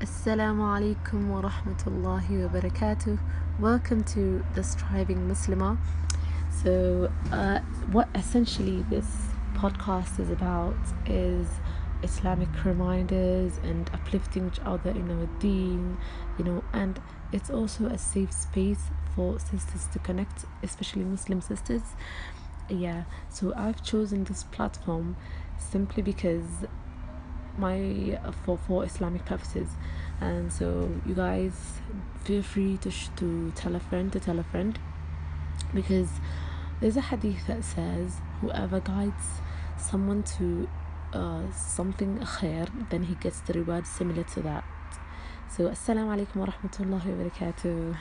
Assalamu alaikum wa rahmatullahi wa barakatuh. Welcome to the Striving Muslimah. So, uh, what essentially this podcast is about is Islamic reminders and uplifting each other in our deen, you know, and it's also a safe space for sisters to connect, especially Muslim sisters. Yeah, so I've chosen this platform simply because my for for Islamic purposes, and so you guys feel free to sh- to tell a friend to tell a friend. Because there's a hadith that says whoever guides someone to uh, something khair then he gets the reward similar to that. So assalamu alaikum wa rahmatullahi wa barakatuh